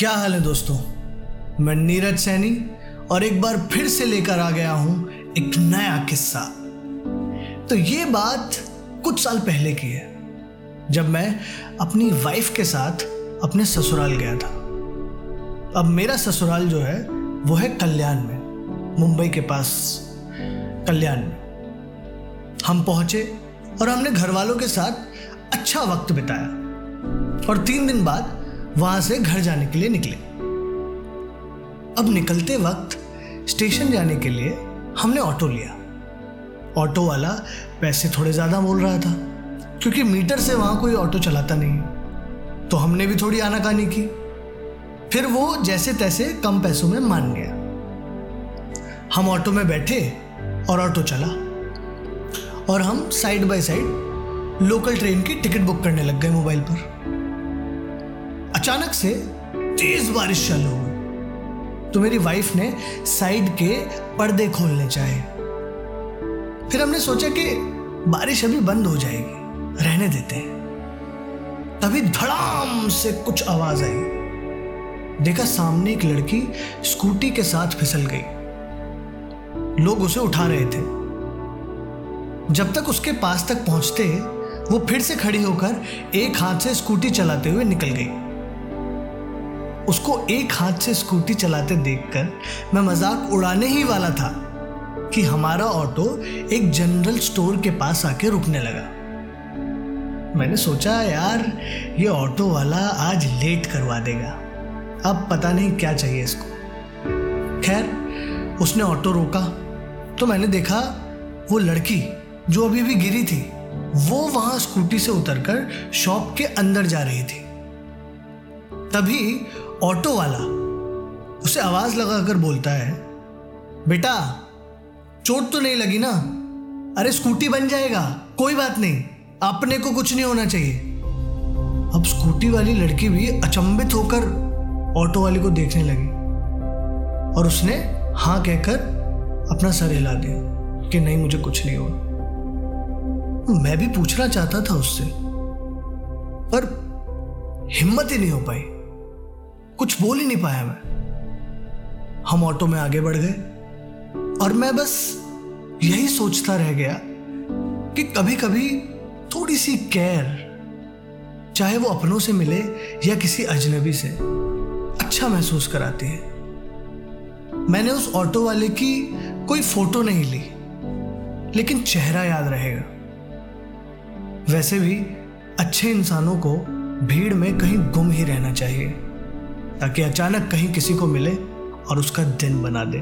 क्या हाल है दोस्तों? मैं नीरज सैनी और एक बार फिर से लेकर आ गया हूँ एक नया किस्सा। तो ये बात कुछ साल पहले की है, जब मैं अपनी वाइफ के साथ अपने ससुराल गया था। अब मेरा ससुराल जो है, वो है कल्याण में, मुंबई के पास कल्याण में। हम पहुँचे और हमने घर वालों के साथ अच्छा वक्त बिताया। और तीन दिन बाद वहाँ से घर जाने के लिए निकले। अब निकलते वक्त स्टेशन जाने के लिए हमने ऑटो लिया। ऑटो वाला पैसे थोड़े ज़्यादा बोल रहा था, क्योंकि मीटर से वहाँ कोई ऑटो चलाता नहीं। तो हमने भी थोड़ी आनाकानी की। फिर वो जैसे तैसे कम पैसों में मान गया। हम ऑटो में बैठे और ऑटो चला। और हम side by side local train की टिकट बुक करने लग गए मोबाइल पर। अचानक से तेज बारिश चालू हुई तो मेरी वाइफ ने साइड के पर्दे खोलने चाहे। फिर हमने सोचा कि बारिश अभी बंद हो जाएगी, रहने देते हैं। तभी धड़ाम से कुछ आवाज़ आई। देखा सामने एक लड़की स्कूटी के साथ फिसल गई। लोग उसे उठा रहे थे। जब तक उसके पास तक पहुँचते, वो फिर से खड़ी होकर एक हाथ से स्कूटी चलाते हुए निकल गई। उसको एक हाथ से स्कूटी चलाते देखकर मैं मज़ाक उड़ाने ही वाला था कि हमारा ऑटो एक जनरल स्टोर के पास आके रुकने लगा। मैंने सोचा, यार, ये ऑटो वाला आज लेट करवा देगा। अब पता नहीं क्या चाहिए इसको। खैर, उसने ऑटो रोका। तो मैंने देखा, वो लड़की जो अभी भी गिरी थी, वो वहाँ स्कूटी से उतरकर शॉप के अंदर जा रही थी। तभी ऑटो वाला उसे आवाज़ लगाकर बोलता है, बेटा, चोट तो नहीं लगी ना? अरे, स्कूटी बन जाएगा, कोई बात नहीं, अपने को कुछ नहीं होना चाहिए। अब स्कूटी वाली लड़की भी अचंभित होकर ऑटो वाले को देखने लगी और उसने हाँ कहकर अपना सर हिला दिया कि नहीं, मुझे कुछ नहीं हुआ मैं भी पूछना चाहता था उससे, पर हिम्मत ही नहीं हो पाई। कुछ बोल ही नहीं पाया मैं। हम ऑटो में आगे बढ़ गए और मैं बस यही सोचता रह गया कि कभी कभी थोड़ी सी केयर, चाहे वो अपनों से मिले या किसी अजनबी से अच्छा महसूस कराती है। मैंने उस ऑटो वाले की कोई फ़ोटो नहीं ली, लेकिन चेहरा याद रहेगा। वैसे भी अच्छे इंसानों को भीड़ में कहीं गुम ही रहना चाहिए, ताकि अचानक कहीं किसी को मिले और उसका दिन बना दे।